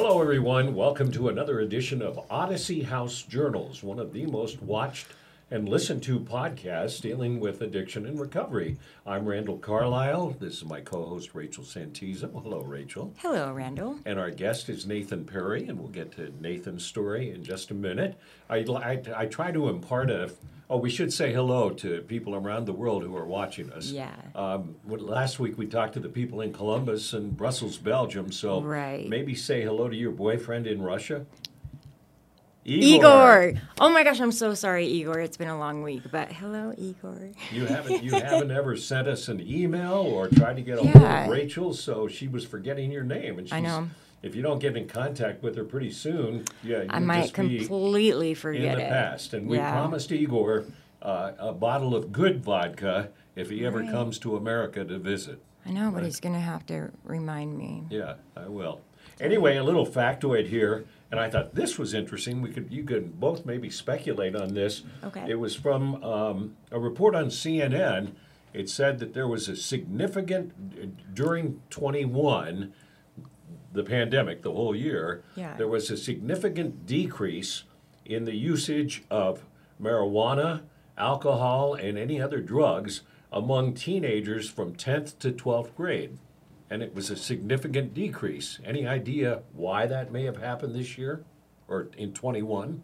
Hello, everyone. Welcome to another edition of Odyssey House Journals, one of the most watched and listen to podcasts dealing with addiction and recovery. I'm Randall Carlisle. This is my co host, Rachel Santiza. Hello, Rachel. Hello, Randall. And our guest is Nathan Perry, and we'll get to Nathan's story in just a minute. I, I, I try to impart a Oh, we should say hello to people around the world who are watching us. Yeah. Um, last week we talked to the people in Columbus and Brussels, Belgium. So right. maybe say hello to your boyfriend in Russia. Igor. Igor. Oh my gosh, I'm so sorry, Igor. It's been a long week, but hello, Igor. You haven't you haven't ever sent us an email or tried to get a hold of Rachel, so she was forgetting your name, and she's, I know if you don't get in contact with her pretty soon, yeah, I might completely forget in the it. past. And we promised Igor uh, a bottle of good vodka if he ever comes to America to visit. I know, but he's going to have to remind me. Yeah, I will. Anyway, a little factoid here, and I thought this was interesting. We could, you could both maybe speculate on this. Okay. It was from um, a report on CNN. It said that there was a significant during 21 the pandemic, the whole year, yeah. there was a significant decrease in the usage of marijuana, alcohol, and any other drugs among teenagers from 10th to 12th grade. And it was a significant decrease. Any idea why that may have happened this year or in 21?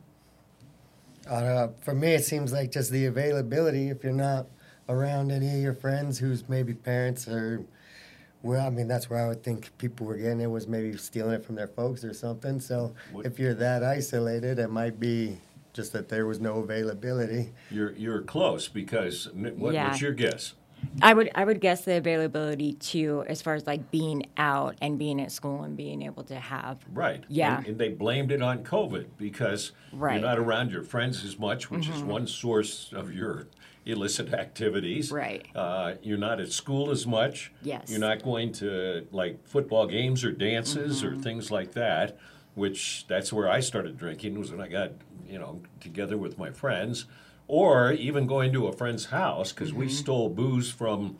Uh, for me, it seems like just the availability. If you're not around any of your friends whose maybe parents or well, I mean, that's where I would think people were getting it was maybe stealing it from their folks or something. So what? if you're that isolated, it might be just that there was no availability. You're you're close because what, yeah. what's your guess? I would I would guess the availability too, as far as like being out and being at school and being able to have right. Yeah, and, and they blamed it on COVID because right. you're not around your friends as much, which mm-hmm. is one source of your illicit activities. Right. Uh, you're not at school as much. Yes. You're not going to like football games or dances mm-hmm. or things like that. Which that's where I started drinking was when I got you know together with my friends, or even going to a friend's house because mm-hmm. we stole booze from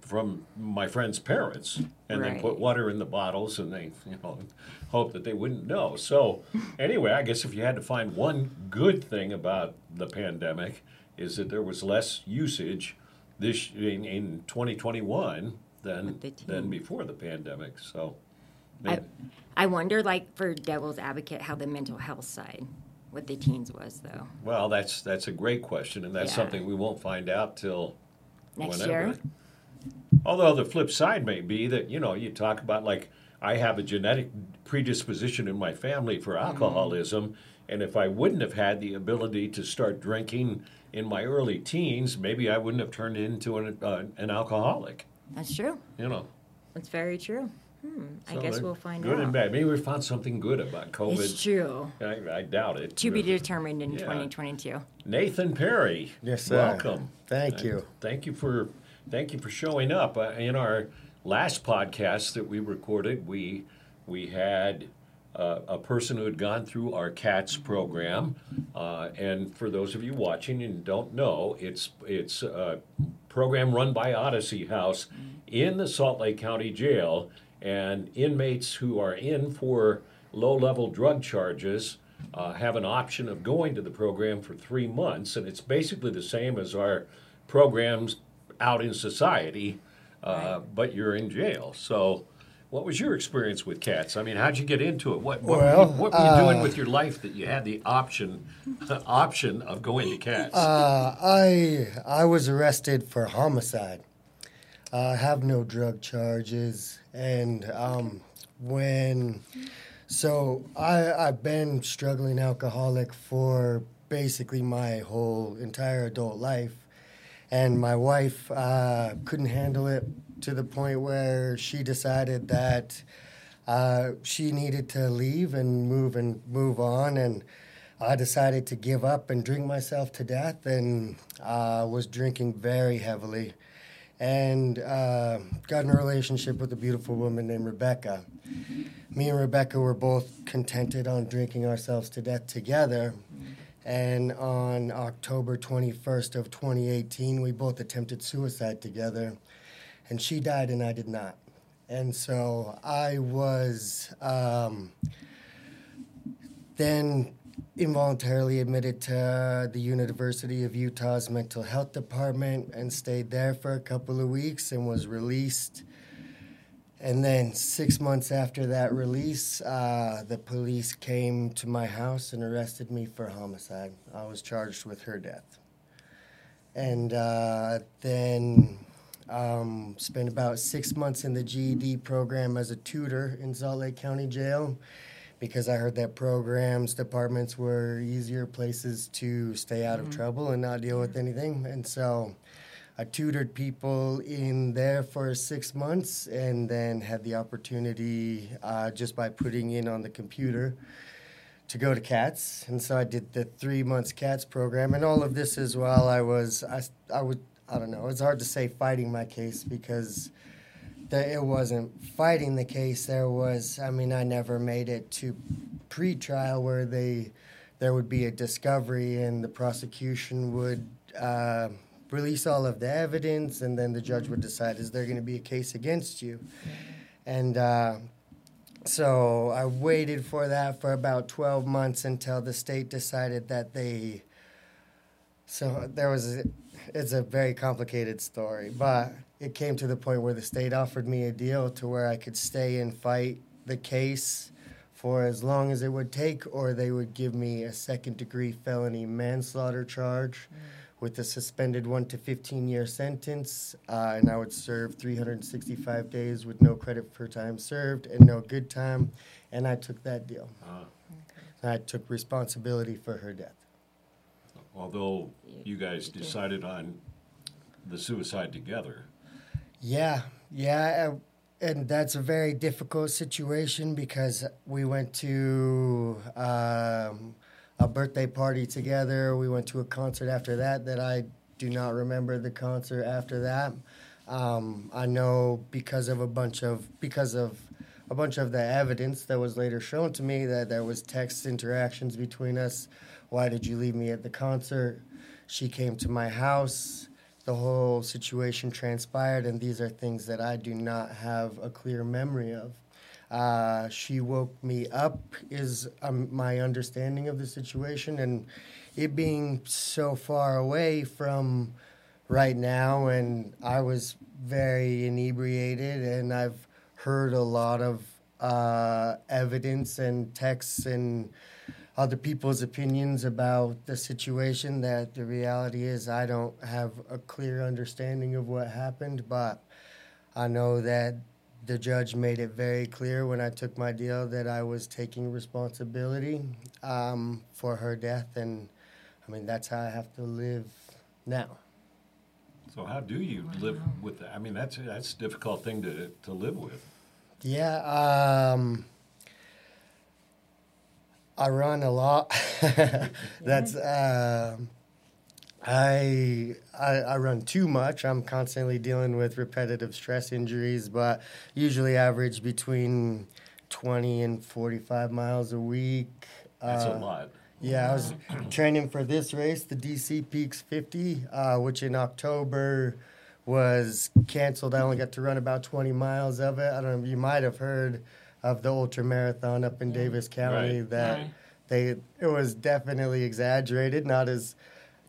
from my friend's parents and right. then put water in the bottles and they you know hope that they wouldn't know so anyway i guess if you had to find one good thing about the pandemic is that there was less usage this in, in 2021 than than before the pandemic. So, I, I wonder, like for devil's advocate, how the mental health side with the teens was, though. Well, that's that's a great question, and that's yeah. something we won't find out till next whenever. year. Although the flip side may be that you know you talk about like I have a genetic predisposition in my family for mm-hmm. alcoholism, mm-hmm. and if I wouldn't have had the ability to start drinking in my early teens, maybe I wouldn't have turned into an, uh, an alcoholic. That's true. You know. That's very true. Hmm. So I guess we'll find good out. Good and bad. Maybe we found something good about COVID. It's true. I, I doubt it. To be determined in yeah. 2022. Nathan Perry. Yes, sir. Welcome. Thank you. Uh, thank you for thank you for showing up. Uh, in our last podcast that we recorded, we we had uh, a person who had gone through our CATS program. Uh, and for those of you watching and don't know, it's it's a program run by Odyssey House in the Salt Lake County Jail, and inmates who are in for low-level drug charges. Uh, have an option of going to the program for three months, and it's basically the same as our programs out in society, uh, but you're in jail. So what was your experience with cats? I mean, how'd you get into it? What, what, well, were, you, what were you uh, doing with your life that you had the option option of going to cats? Uh, I I was arrested for homicide. I have no drug charges, and um, when so I I've been struggling alcoholic for basically my whole entire adult life, and my wife uh, couldn't handle it to the point where she decided that uh, she needed to leave and move and move on and I decided to give up and drink myself to death and uh, was drinking very heavily and uh, got in a relationship with a beautiful woman named Rebecca. Me and Rebecca were both contented on drinking ourselves to death together. And on October 21st of 2018, we both attempted suicide together and she died and I did not. And so I was um, then involuntarily admitted to the University of Utah's mental health department and stayed there for a couple of weeks and was released. And then six months after that release, uh, the police came to my house and arrested me for homicide. I was charged with her death. And uh, then um, spent about six months in the GED program as a tutor in Salt Lake County Jail because I heard that programs, departments were easier places to stay out of trouble and not deal with anything. And so I tutored people in there for six months and then had the opportunity uh, just by putting in on the computer to go to CATS. And so I did the three months CATS program. And all of this is while I was, I, I would, I don't know, it's hard to say fighting my case because it wasn't fighting the case. There was, I mean, I never made it to pre-trial where they there would be a discovery and the prosecution would uh, release all of the evidence, and then the judge would decide is there going to be a case against you, and. Uh, so I waited for that for about 12 months until the state decided that they. So there was, a, it's a very complicated story, but it came to the point where the state offered me a deal to where I could stay and fight the case for as long as it would take, or they would give me a second degree felony manslaughter charge mm. with a suspended 1 to 15 year sentence, uh, and I would serve 365 days with no credit for time served and no good time, and I took that deal. Uh, okay. I took responsibility for her death. Although you guys decided on the suicide together. Yeah, yeah, uh, and that's a very difficult situation because we went to um, a birthday party together. We went to a concert after that that I do not remember the concert after that. Um, I know because of a bunch of because of a bunch of the evidence that was later shown to me that there was text interactions between us. Why did you leave me at the concert? She came to my house the whole situation transpired, and these are things that I do not have a clear memory of. Uh, she woke me up, is um, my understanding of the situation, and it being so far away from right now, and I was very inebriated, and I've heard a lot of uh, evidence and texts and other people's opinions about the situation that the reality is I don't have a clear understanding of what happened, but I know that the judge made it very clear when I took my deal that I was taking responsibility um, for her death, and I mean that's how I have to live now. So how do you live with that? I mean that's that's a difficult thing to to live with. Yeah, um, I run a lot. That's uh, I, I I run too much. I'm constantly dealing with repetitive stress injuries, but usually average between 20 and 45 miles a week. That's uh, a lot. Yeah, I was training for this race, the DC Peaks 50, uh, which in October was canceled. I only got to run about 20 miles of it. I don't know. If you might have heard of the ultra marathon up in Davis County right. that right. they it was definitely exaggerated, not as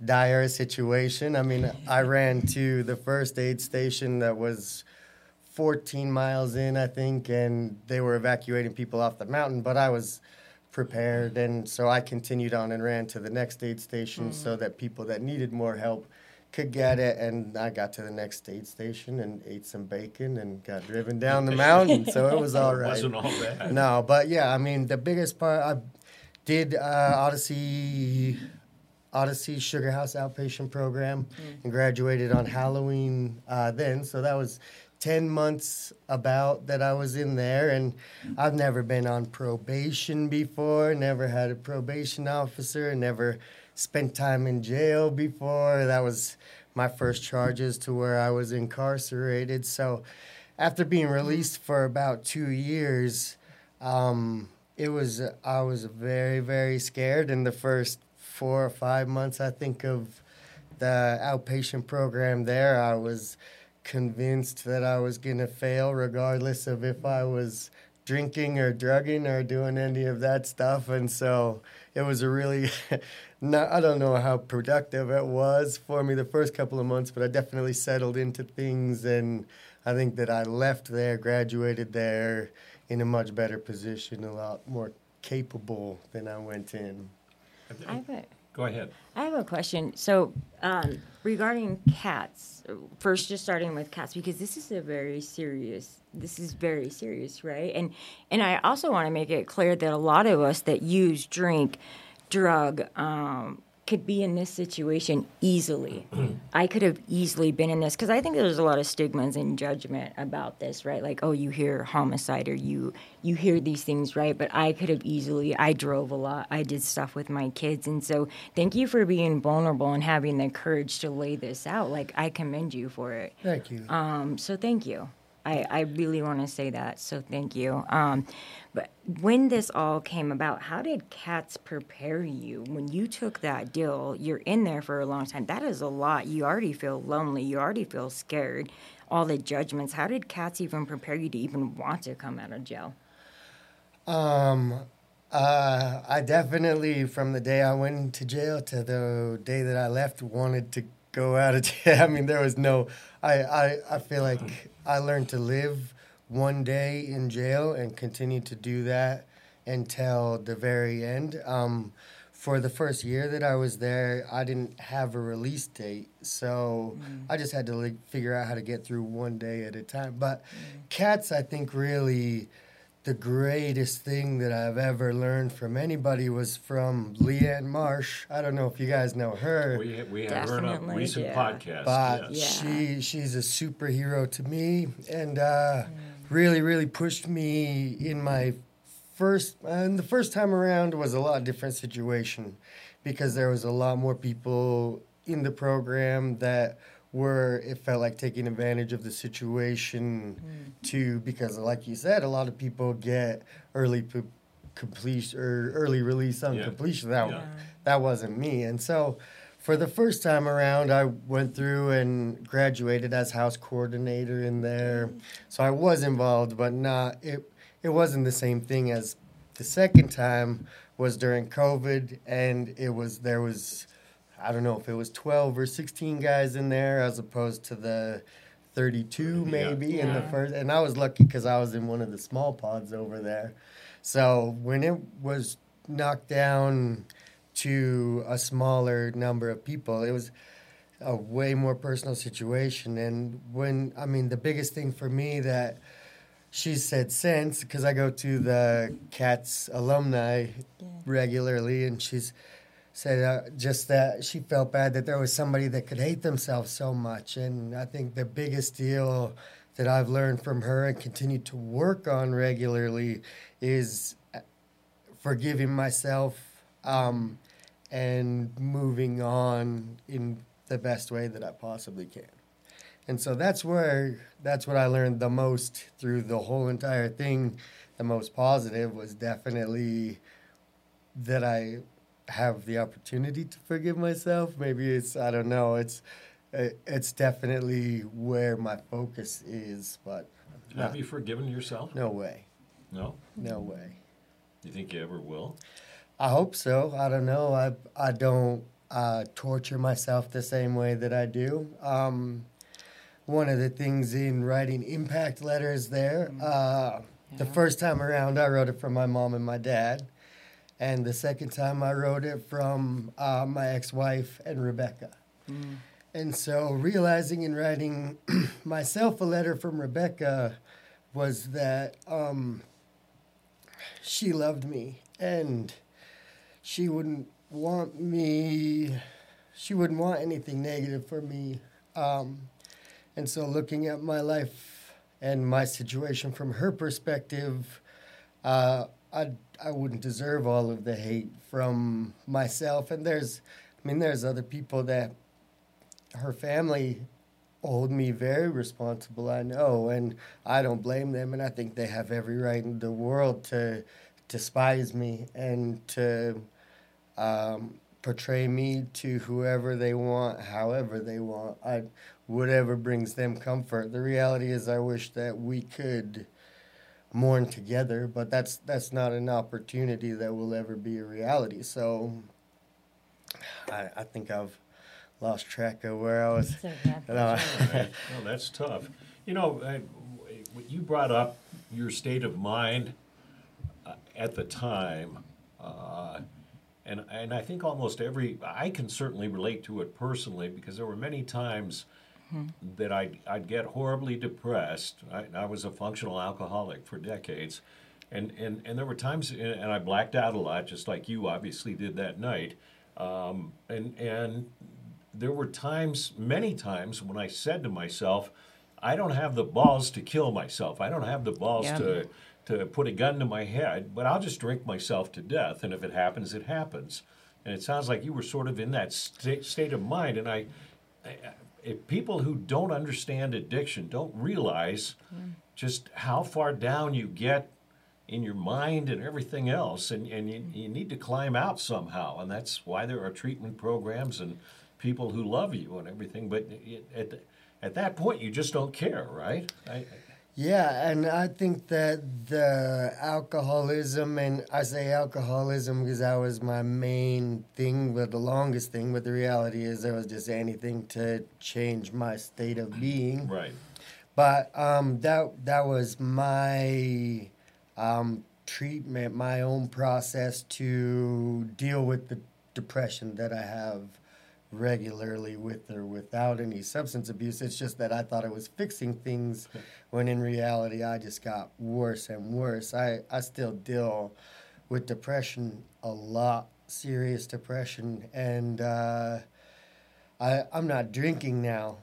dire a situation. I mean, I ran to the first aid station that was 14 miles in, I think, and they were evacuating people off the mountain, but I was prepared and so I continued on and ran to the next aid station mm-hmm. so that people that needed more help could get it, and I got to the next aid station and ate some bacon and got driven down the mountain. so it was all right. wasn't all bad. No, but yeah, I mean the biggest part I did uh, Odyssey. Odyssey Sugar House outpatient program mm. and graduated on Halloween uh, then. So that was 10 months about that I was in there. And I've never been on probation before, never had a probation officer, never spent time in jail before. That was my first charges to where I was incarcerated. So after being released for about two years, um, it was I was very very scared in the first four or five months. I think of the outpatient program there. I was convinced that I was going to fail, regardless of if I was drinking or drugging or doing any of that stuff. And so it was a really, not, I don't know how productive it was for me the first couple of months, but I definitely settled into things. And I think that I left there, graduated there in a much better position, a lot more capable than I went in. I have a, Go ahead. I have a question. So, um, regarding cats, first, just starting with cats, because this is a very serious. This is very serious, right? And and I also want to make it clear that a lot of us that use, drink, drug, um, could be in this situation easily. I could have easily been in this because I think there's a lot of stigmas and judgment about this, right? Like, oh, you hear homicide or you you hear these things, right? But I could have easily. I drove a lot. I did stuff with my kids, and so thank you for being vulnerable and having the courage to lay this out. Like, I commend you for it. Thank you. Um, so thank you. I, I really want to say that. So thank you. Um, but when this all came about, how did cats prepare you when you took that deal? You're in there for a long time. That is a lot. You already feel lonely. You already feel scared. All the judgments. How did cats even prepare you to even want to come out of jail? Um, uh, I definitely, from the day I went into jail to the day that I left, wanted to go out of jail. I mean, there was no. I I, I feel like I learned to live one day in jail and continue to do that until the very end. Um, for the first year that I was there, I didn't have a release date, so I just had to like figure out how to get through one day at a time. But cats, I think, really the greatest thing that I've ever learned from anybody was from Leanne Marsh. I don't know if you guys know her, We, we have her in a Definitely, recent yeah. podcast. but yes. Yeah. she she's a superhero to me, and uh, really really pushed me in my first. And the first time around was a lot different situation because there was a lot more people in the program that were it felt like taking advantage of the situation hmm. too because like you said a lot of people get early p- completion or early release on Yeah. completion. That Yeah. that wasn't me. And so for the first time around i went through and graduated as house coordinator in there. Hmm. So i was involved but not it it wasn't the same thing as the second time was during covid and it was there was i don't know if it was 12 or 16 guys in there as opposed to the 32 Yeah. maybe in the first and i was lucky because i was in one of the small pods over there so when it was knocked down to a smaller number of people, it was a way more personal situation. And when, I mean, the biggest thing for me that she said since, because I go to the CATS alumni regularly, and she's said uh, just that she felt bad that there was somebody that could hate themselves so much. And I think the biggest deal that I've learned from her and continue to work on regularly is uh, forgiving myself um, and moving on in the best way that I possibly can. And so that's where that's what I learned the most through the whole entire thing. The most positive was definitely that I have the opportunity to forgive myself. Maybe it's I don't know. It's it- it's definitely where my focus is, but Have you forgiven yourself? no way, No? no way. You think you ever will? I hope so. I don't know. I I don't uh, torture myself the same way that I do. Um, one of the things in writing impact letters there, uh, the first time around I wrote it for my mom and my dad, and the second time I wrote it from uh, my ex-wife and Rebecca. And so realizing and writing myself a letter from Rebecca was that um, she loved me and she wouldn't want me she wouldn't want anything negative for me um, and so looking at my life and my situation from her perspective uh, I, I wouldn't deserve all of the hate from myself and there's i mean there's other people that her family hold me very responsible i know and i don't blame them and i think they have every right in the world to despise me and to um, portray me to whoever they want, however they want. I whatever brings them comfort. The reality is, I wish that we could mourn together, but that's that's not an opportunity that will ever be a reality. So, I, I think I've lost track of where I was. So, yeah. No. Well, that's tough. You know, I, you brought up your state of mind uh, at the time, uh, and and I think almost every I can certainly relate to it personally because there were many times that I'd, I'd get horribly depressed. I, I was a functional alcoholic for decades. And, and, and there were times, and I blacked out a lot, just like you obviously did that night. Um, and, and there were times, many times, when I said to myself, I don't have the balls to kill myself. I don't have the balls Yeah. to, to put a gun to my head, but I'll just drink myself to death. And if it happens, it happens. And it sounds like you were sort of in that sta- state of mind. And I, if people who don't understand addiction don't realize just how far down you get in your mind and everything else, and, and you, you need to climb out somehow. And that's why there are treatment programs and people who love you and everything. But it, at, at that point, you just don't care, right? I, Yeah, and I think that the alcoholism, and I say alcoholism because that was my main thing, but the longest thing. But the reality is, there was just anything to change my state of being. right. But um, that that was my um, treatment, my own process to deal with the depression that I have regularly with or without any substance abuse. It's just that I thought it was fixing things when in reality I just got worse and worse. I, I still deal with depression a lot, serious depression, and uh, I I'm not drinking now,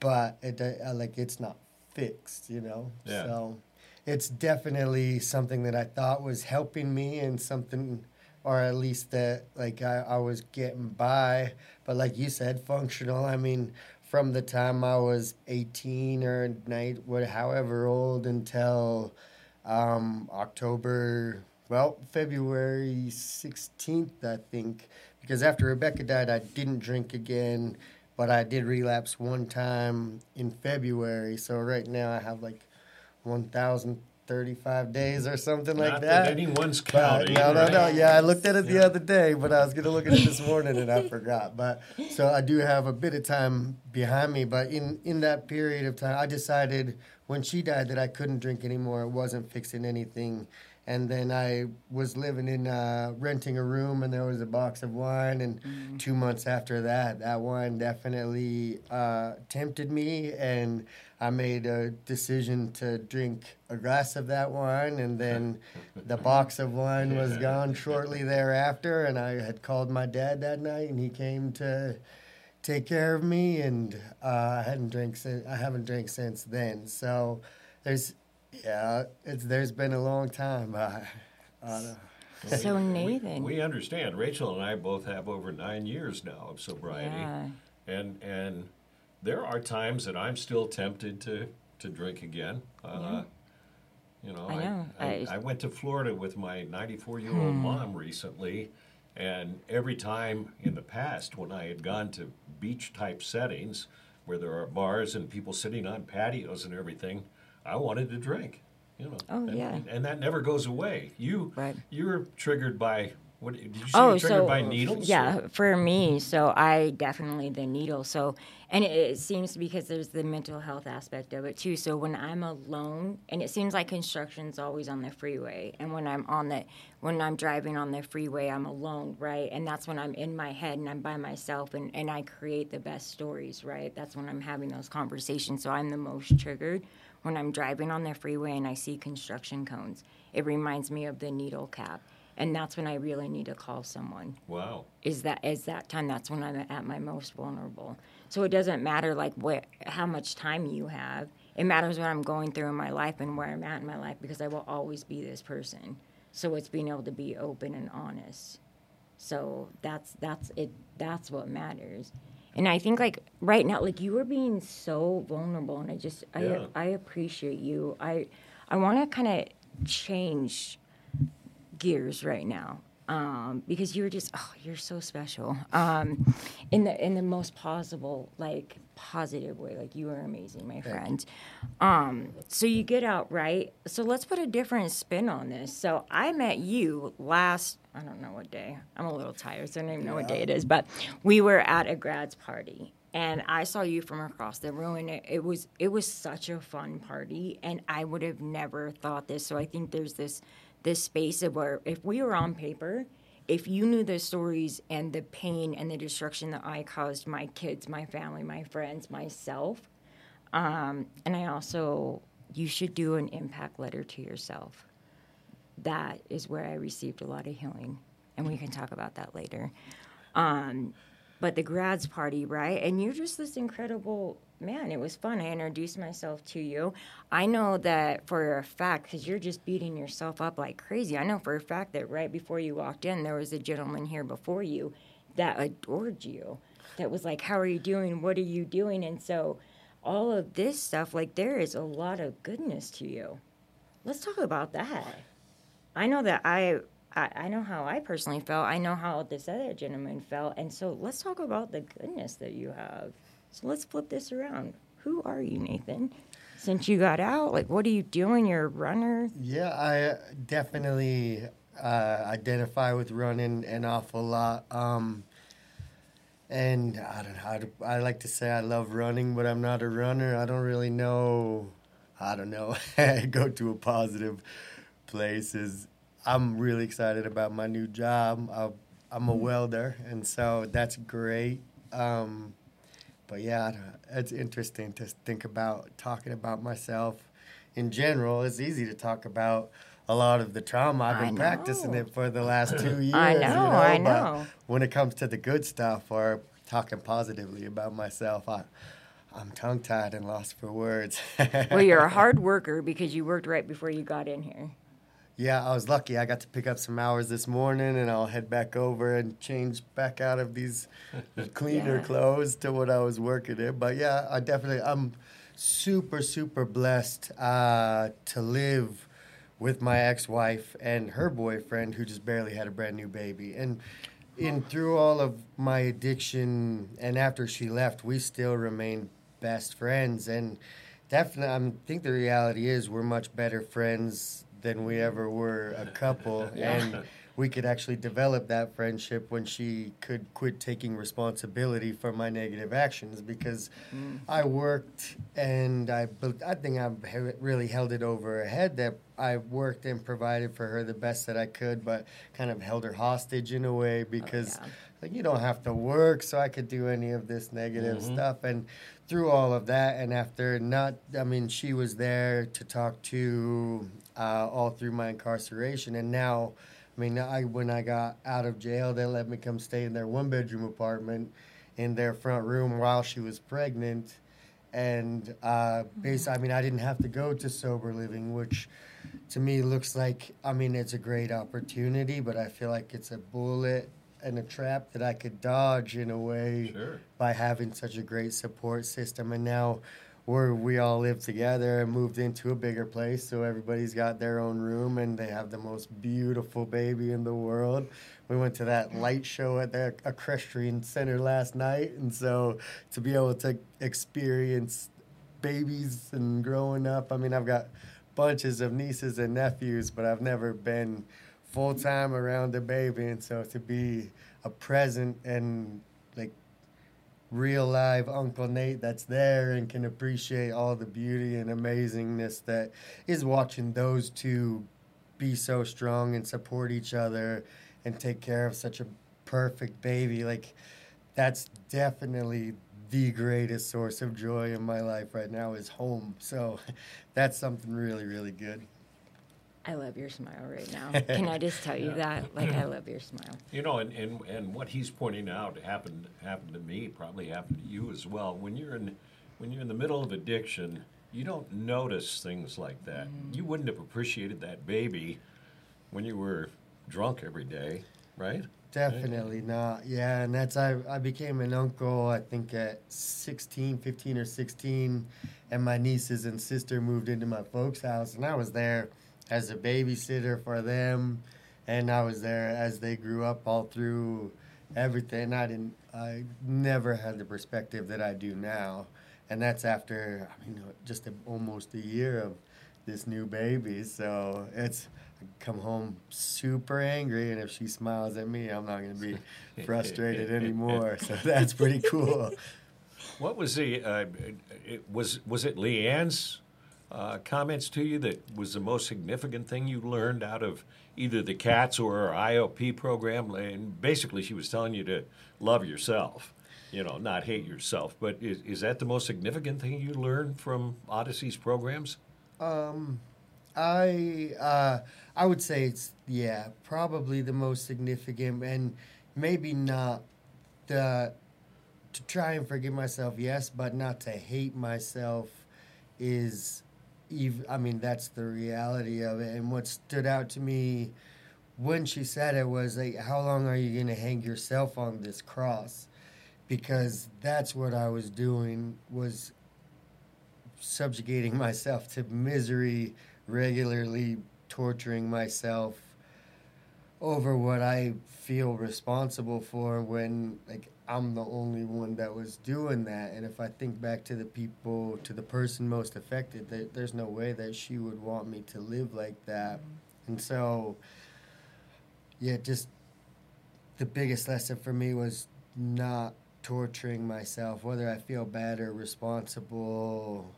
but it uh, like it's not fixed, you know. Yeah. So it's definitely something that I thought was helping me and something or at least that like I, I was getting by. But like you said, functional. I mean, from the time I was 18 or night, what, however old until um, October, well, February 16th, I think. Because after Rebecca died, I didn't drink again, but I did relapse one time in February. So right now I have like 1,035 days or something like that. that anyone's counting. no, no, no. Yeah, I looked at it the other day, but I was going to look at it this morning and I forgot. But so I do have a bit of time behind me. But in in that period of time, I decided when she died that I couldn't drink anymore. It wasn't fixing anything. And then I was living in uh, renting a room, and there was a box of wine. And two months after that, that wine definitely uh, tempted me, and I made a decision to drink a glass of that wine, and then the box of wine was gone shortly thereafter. And I had called my dad that night, and he came to take care of me, and uh, I hadn't drank since. I haven't drank since then. So there's, yeah, it's there's been a long time. Uh, uh, So Nathan, We understand. Rachel and I both have over nine years now of sobriety. yeah, and and there are times that I'm still tempted to to drink again. Uh, You know, I know. I, I- I, went to Florida with my 94 year old Hmm. mom recently, and every time in the past when I had gone to beach type settings where there are bars and people sitting on patios and everything, I wanted to drink. You know, Oh, and, yeah. and that never goes away. You Right. you're triggered by what did you say? Oh, triggered so by needles? yeah, or- for me, so I definitely the needle. So, and it, it seems because there's the mental health aspect of it too. So when I'm alone, and it seems like construction's always on the freeway, and when I'm on the when I'm driving on the freeway, I'm alone, right? And that's when I'm in my head and I'm by myself, and and I create the best stories, right? That's when I'm having those conversations. So I'm the most triggered when I'm driving on the freeway and I see construction cones. It reminds me of the needle cap. And that's when I really need to call someone Wow. is that is that time that's when I'm at my most vulnerable. So it doesn't matter like what how much time you have. It matters what I'm going through in my life and where I'm at in my life because I will always be this person. So it's being able to be open and honest. So that's that's it that's what matters. And I think like right now like you were being so vulnerable and I just Yeah. I I appreciate you. I I want to kind of change gears right now um, because you're just oh you're so special um, in the in the most possible like positive way. Like you are amazing, my friend. Um, so you get out right. So let's put a different spin on this. So I met you last. I don't know what day. I'm a little tired, so I don't even know what day it is. But we were at a grads party, and I saw you from across the room, and it, it was it was such a fun party, and I would have never thought this. So I think there's this this space of where if we were on paper if you knew the stories and the pain and the destruction that I caused my kids, my family, my friends, myself, um, and I also, you should do an impact letter to yourself. That is where I received a lot of healing, and we can talk about that later. Um, but the grads party, right? And you're just this incredible man. It was fun. I introduced myself to you. I know that for a fact, because you're just beating yourself up like crazy. I know for a fact that right before you walked in, there was a gentleman here before you that adored you. That was like, "How are you doing? What are you doing?" And so, all of this stuff, like, there is a lot of goodness to you. Let's talk about that. I know that I I, I know how I personally felt. I know how this other gentleman felt. And so let's talk about the goodness that you have. So let's flip this around. Who are you, Nathan? Since you got out, like, what are you doing? You're a runner? Yeah, I definitely uh, identify with running an awful lot. Um, and I don't know. I, like to say I love running, but I'm not a runner. I don't really know. I don't know. go to a positive place is I'm really excited about my new job. i am a welder, and so that's great. Um, but yeah, it's interesting to think about talking about myself in general. It's easy to talk about a lot of the trauma. I've been practicing it for the last two years. I know, you know I know. But when it comes to the good stuff or talking positively about myself, I, I'm tongue tied and lost for words. well, you're a hard worker because you worked right before you got in here. Yeah, I was lucky. I got to pick up some hours this morning, and I'll head back over and change back out of these cleaner yeah. clothes to what I was working in. But yeah, I definitely, I'm super, super blessed uh, to live with my ex-wife and her boyfriend, who just barely had a brand new baby, and in through all of my addiction, and after she left, we still remained best friends, and definitely, I think the reality is we're much better friends than we ever were a couple. yeah. And we could actually develop that friendship when she could quit taking responsibility for my negative actions because mm. I worked and I, I think I really held it over her head that I worked and provided for her the best that I could, but kind of held her hostage in a way because oh, yeah. like you don't have to work, so I could do any of this negative mm-hmm. stuff. And through all of that, and after not, I mean, she was there to talk to uh, all through my incarceration. And now, I mean, I when I got out of jail, they let me come stay in their one bedroom apartment in their front room while she was pregnant. And uh, basically, I mean, I didn't have to go to sober living, which to me looks like, I mean, it's a great opportunity, but I feel like it's a bullet and a trap that I could dodge in a way sure. by having such a great support system. And now where we all live together and moved into a bigger place so everybody's got their own room and they have the most beautiful baby in the world. We went to that light show at the equestrian center last night and so to be able to experience babies and growing up i mean i've got bunches of nieces and nephews but i've never been full time around a baby and so to be a present and real live Uncle Nate that's there and can appreciate all the beauty and amazingness that is watching those two be so strong and support each other and take care of such a perfect baby. Like, that's definitely the greatest source of joy in my life right now is home. So that's something really, really good. I love your smile right now. Can I just tell you that? Like, I love your smile. You know, and, and, and what he's pointing out happened happened to me, probably happened to you as well. When you're in when you're in the middle of addiction, you don't notice things like that. Mm. You wouldn't have appreciated that baby when you were drunk every day, right? Definitely right? not. Yeah, and that's I I became an uncle I think at 16, 15 or 16 and my nieces and sister moved into my folks' house and I was there as a babysitter for them, and I was there as they grew up all through everything. I didn't I never had the perspective that I do now, and that's after I mean just a, almost a year of this new baby. So it's I come home super angry, and if she smiles at me, I'm not going to be frustrated anymore. So that's pretty cool. What was the uh, it, was was it Leanne's uh, comments to you that was the most significant thing you learned out of either the cats or our IOP program? And basically, she was telling you to love yourself, you know, not hate yourself. But is, is that the most significant thing you learned from Odyssey's programs? Um, I uh, I would say it's yeah probably the most significant and maybe not the to try and forgive myself yes but not to hate myself is I mean that's the reality of it. And what stood out to me when she said it was like how long are you going to hang yourself on this cross? Because that's what I was doing was subjugating myself to misery regularly torturing myself over what I feel responsible for when like I'm the only one that was doing that and if I think back to the people to the person most affected there, there's no way that she would want me to live like that. Mm-hmm. And so yeah just the biggest lesson for me was not torturing myself. Whether I feel bad or responsible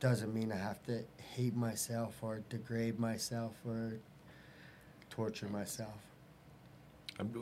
doesn't mean I have to hate myself or degrade myself or torture myself.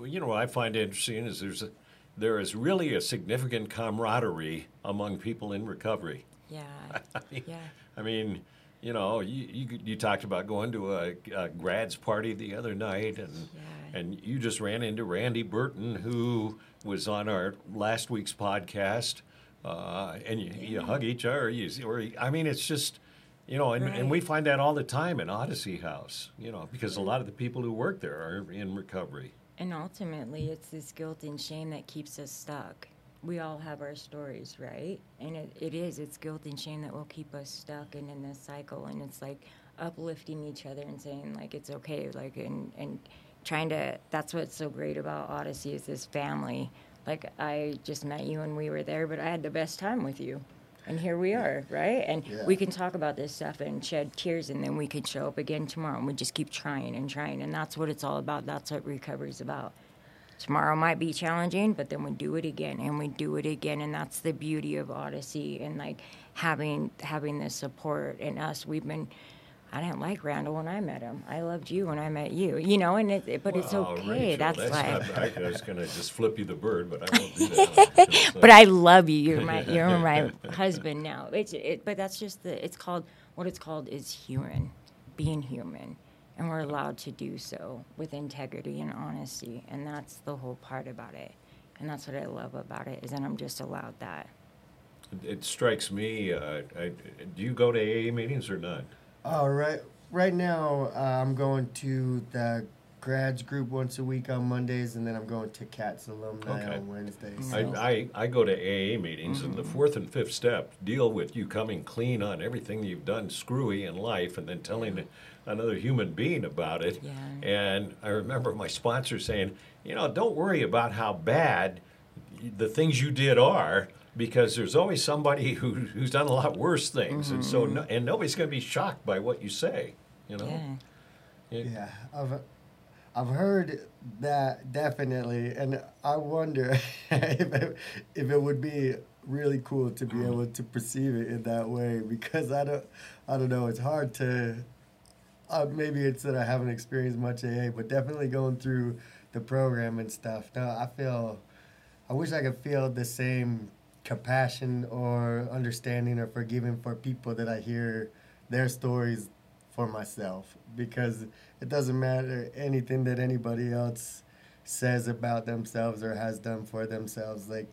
You know what I find interesting is there's a, there is really a significant camaraderie among people in recovery. Yeah. I mean, Yeah. I mean, you know, you, you, you talked about going to a, a grads party the other night, and Yeah. and you just ran into Randy Burton, who was on our last week's podcast, uh, and you, you hug each other. You, or I mean, it's just, you know, and, and we find that all the time in Odyssey House, you know, because a lot of the people who work there are in recovery. And ultimately, it's this guilt and shame that keeps us stuck. We all have our stories, right? And it, it is, it's guilt and shame that will keep us stuck and in this cycle. And it's like uplifting each other and saying, like, it's okay. Like, and, and trying to, that's what's so great about Odyssey is this family. Like, I just met you and we were there, but I had the best time with you. And here we are, right? And Yeah. we can talk about this stuff and shed tears, and then we can show up again tomorrow, and we just keep trying and trying, and that's what it's all about. That's what recovery's about. Tomorrow might be challenging, but then we do it again, and we do it again, and that's the beauty of Odyssey, and like having having this support and us. We've been. I didn't like Randall when I met him. I loved you when I met you. You know, and it, it- but it's okay. Rachel, that's, like. not, I was going to just flip you the bird, but I won't do that. But I love you. You're my you're my husband now. It's it, but that's just the it's called what it's called is human, being human, and we're allowed to do so with integrity and honesty, and that's the whole part about it, and that's what I love about it is that I'm just allowed that. It strikes me. Uh, I, do you go to AA meetings or not? All right. Right now, uh, I'm going to the grads group once a week on Mondays, and then I'm going to CATS alumni Okay. on Wednesdays. I, So- I, I go to AA meetings, and the fourth and fifth step deal with you coming clean on everything you've done screwy in life, and then telling another human being about it. Yeah. And I remember my sponsor saying, you know, don't worry about how bad the things you did are. Because there's always somebody who, who's done a lot worse things, and so no, and nobody's going to be shocked by what you say, you know. Yeah. It- Yeah, I've I've heard that definitely, and I wonder if it, if it would be really cool to be able to perceive it in that way because I don't I don't know. It's hard to. Uh, maybe it's that I haven't experienced much AA, but definitely going through the program and stuff. No, I feel. I wish I could feel the same compassion or understanding or forgiving for people that I hear their stories for myself. Because it doesn't matter anything that anybody else says about themselves or has done for themselves. Like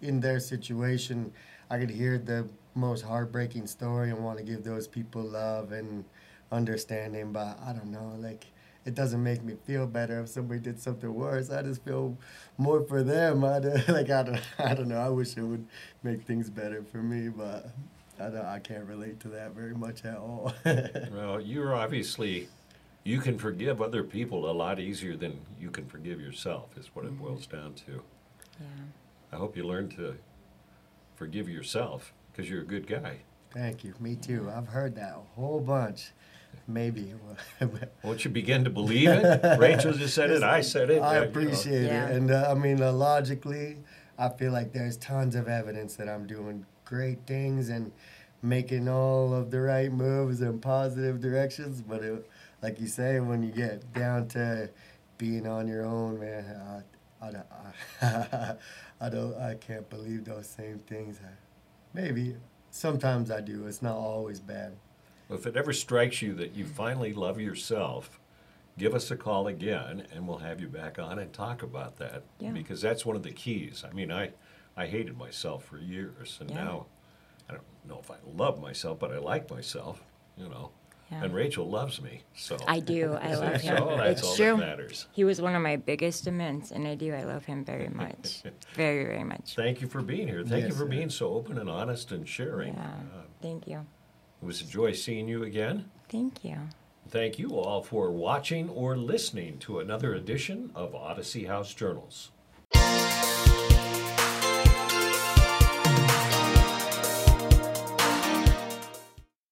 in their situation i could hear the most heartbreaking story and want to give those people love and understanding but i don't know like it doesn't make me feel better if somebody did something worse i just feel more for them i don't, like I don't, I don't know i wish it would make things better for me but I, don't, I can't relate to that very much at all Well, you're obviously, you can forgive other people a lot easier than you can forgive yourself, is what it boils mm-hmm. down to. Yeah. I hope you learn to forgive yourself because you're a good guy. Thank you. Me too. I've heard that a whole bunch. Maybe. Won't you begin to believe it? Rachel just said it. I said it. I you know. appreciate Yeah. it. And uh, I mean, uh, logically, I feel like there's tons of evidence that I'm doing great things and making all of the right moves in positive directions. But it, like you say, when you get down to being on your own, man, I, I, don't- I, I don't, I can't believe those same things. I, maybe sometimes I do. It's not always bad. If it ever strikes you that you finally love yourself, give us a call again and we'll have you back on and talk about that. Yeah. Because that's one of the keys. I mean, I, I hated myself for years and Yeah. now I don't know if I love myself, but I like myself, you know. Yeah. And Rachel loves me, so. I do. I love him. So that's it's all true. that matters. He was one of my biggest amends, and I do. I love him very much. very, very much. Thank you for being here. Thank you for sir. being so open and honest and sharing. Yeah. Uh, Thank you. It was a joy seeing you again. Thank you. Thank you all for watching or listening to another edition of Odyssey House Journals.